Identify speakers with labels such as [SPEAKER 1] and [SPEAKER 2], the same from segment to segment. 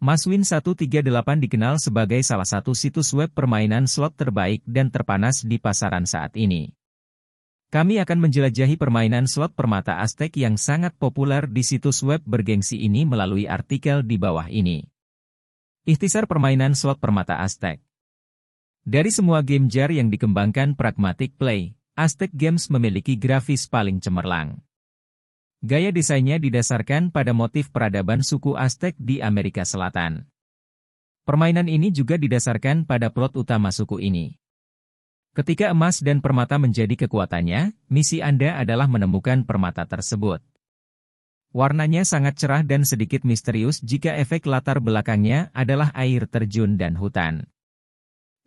[SPEAKER 1] Maswin 138 dikenal sebagai salah satu situs web permainan slot terbaik dan terpanas di pasaran saat ini. Kami akan menjelajahi permainan slot permata Aztec yang sangat populer di situs web bergengsi ini melalui artikel di bawah ini. Ikhtisar permainan slot permata Aztec Dari semua game jar yang dikembangkan Pragmatic Play, Aztec Games memiliki grafis paling cemerlang. Gaya desainnya didasarkan pada motif peradaban suku Aztec di Amerika Selatan. Permainan ini juga didasarkan pada plot utama suku ini. Ketika emas dan permata menjadi kekuatannya, misi Anda adalah menemukan permata tersebut. Warnanya sangat cerah dan sedikit misterius jika efek latar belakangnya adalah air terjun dan hutan.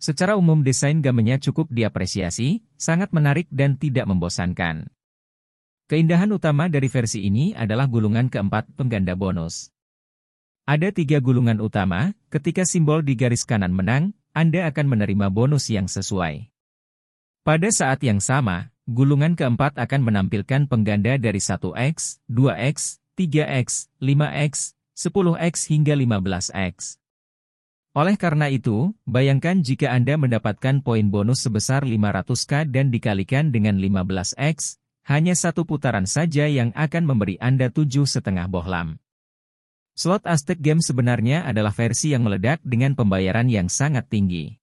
[SPEAKER 1] Secara umum desain gamenya cukup diapresiasi, sangat menarik dan tidak membosankan. Keindahan utama dari versi ini adalah gulungan keempat pengganda bonus. Ada tiga gulungan utama, ketika simbol di garis kanan menang, Anda akan menerima bonus yang sesuai. Pada saat yang sama, gulungan keempat akan menampilkan pengganda dari 1x, 2x, 3x, 5x, 10x hingga 15x. Oleh karena itu, bayangkan jika Anda mendapatkan poin bonus sebesar 500k dan dikalikan dengan 15x, hanya satu putaran saja yang akan memberi Anda tujuh setengah bohlam. Slot Aztec Game sebenarnya adalah versi yang meledak dengan pembayaran yang sangat tinggi.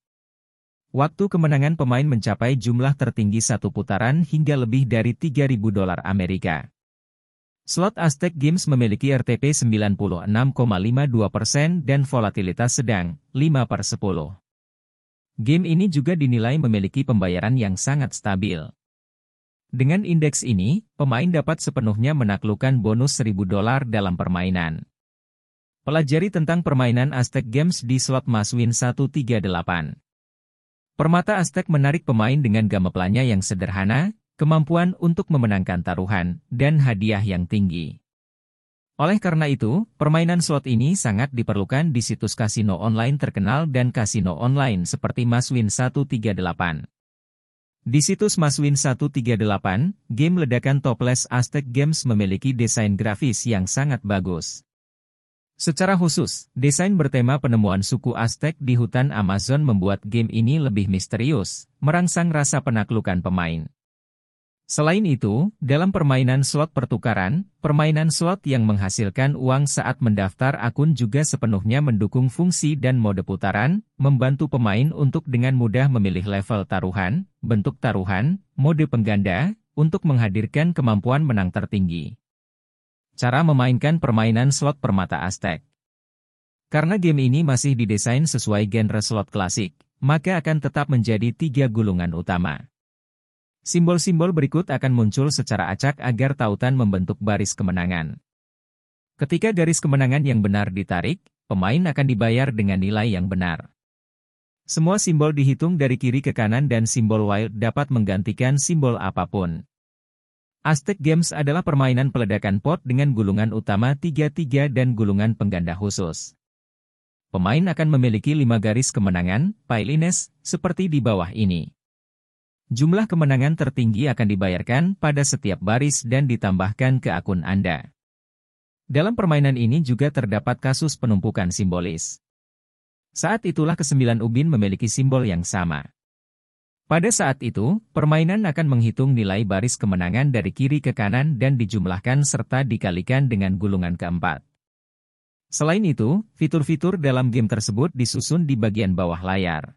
[SPEAKER 1] Waktu kemenangan pemain mencapai jumlah tertinggi satu putaran hingga lebih dari 3.000 dolar Amerika. Slot Aztec Games memiliki RTP 96,52% dan volatilitas sedang, 5 per 10. Game ini juga dinilai memiliki pembayaran yang sangat stabil. Dengan indeks ini, pemain dapat sepenuhnya menaklukkan bonus 1000 dolar dalam permainan. Pelajari tentang permainan Aztec Games di slot Maswin 138. Permata Aztec menarik pemain dengan gameplaynya yang sederhana, kemampuan untuk memenangkan taruhan, dan hadiah yang tinggi. Oleh karena itu, permainan slot ini sangat diperlukan di situs kasino online terkenal dan kasino online seperti Maswin 138. Di situs Maswin 138, game ledakan Topless Aztec Games memiliki desain grafis yang sangat bagus. Secara khusus, desain bertema penemuan suku Aztec di hutan Amazon membuat game ini lebih misterius, merangsang rasa penaklukan pemain. Selain itu, dalam permainan slot pertukaran, permainan slot yang menghasilkan uang saat mendaftar akun juga sepenuhnya mendukung fungsi dan mode putaran, membantu pemain untuk dengan mudah memilih level taruhan, bentuk taruhan, mode pengganda, untuk menghadirkan kemampuan menang tertinggi. Cara memainkan permainan slot permata Aztec Karena game ini masih didesain sesuai genre slot klasik, maka akan tetap menjadi tiga gulungan utama. Simbol-simbol berikut akan muncul secara acak agar tautan membentuk baris kemenangan. Ketika garis kemenangan yang benar ditarik, pemain akan dibayar dengan nilai yang benar. Semua simbol dihitung dari kiri ke kanan dan simbol wild dapat menggantikan simbol apa pun. Aztec Games adalah permainan peledakan pot dengan gulungan utama 3-3 dan gulungan pengganda khusus. Pemain akan memiliki lima garis kemenangan, pilines, seperti di bawah ini. Jumlah kemenangan tertinggi akan dibayarkan pada setiap baris dan ditambahkan ke akun Anda. Dalam permainan ini juga terdapat kasus penumpukan simbolis. Saat itulah kesembilan ubin memiliki simbol yang sama. Pada saat itu, permainan akan menghitung nilai baris kemenangan dari kiri ke kanan dan dijumlahkan serta dikalikan dengan gulungan keempat. Selain itu, fitur-fitur dalam game tersebut disusun di bagian bawah layar.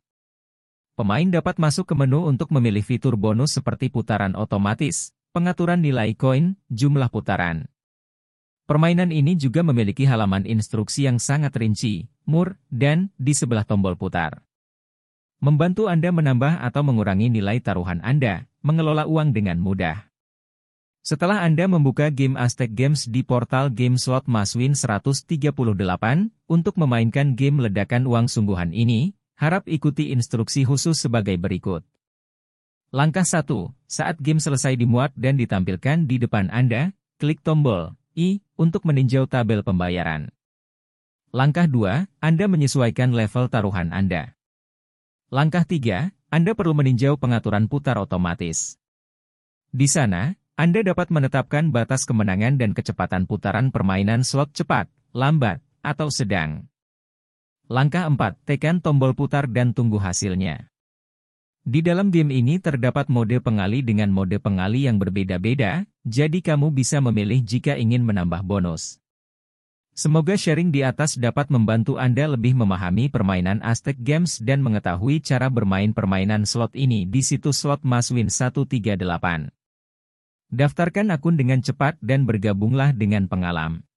[SPEAKER 1] Pemain dapat masuk ke menu untuk memilih fitur bonus seperti putaran otomatis, pengaturan nilai koin, jumlah putaran. Permainan ini juga memiliki halaman instruksi yang sangat rinci, mur, dan di sebelah tombol putar. Membantu Anda menambah atau mengurangi nilai taruhan Anda, mengelola uang dengan mudah. Setelah Anda membuka game Aztec Games di portal Game Slot Maswin 138, untuk memainkan game ledakan uang sungguhan ini, Harap ikuti instruksi khusus sebagai berikut. Langkah 1. Saat game selesai dimuat dan ditampilkan di depan Anda, klik tombol I untuk meninjau tabel pembayaran. Langkah 2. Anda menyesuaikan level taruhan Anda. Langkah 3. Anda perlu meninjau pengaturan putar otomatis. Di sana, Anda dapat menetapkan batas kemenangan dan kecepatan putaran permainan slot cepat, lambat, atau sedang. Langkah 4. Tekan tombol putar dan tunggu hasilnya. Di dalam game ini terdapat mode pengali dengan mode pengali yang berbeda-beda, jadi kamu bisa memilih jika ingin menambah bonus. Semoga sharing di atas dapat membantu Anda lebih memahami permainan Aztec Games dan mengetahui cara bermain permainan slot ini di situs slot Maswin 138. Daftarkan akun dengan cepat dan bergabunglah dengan pengalam.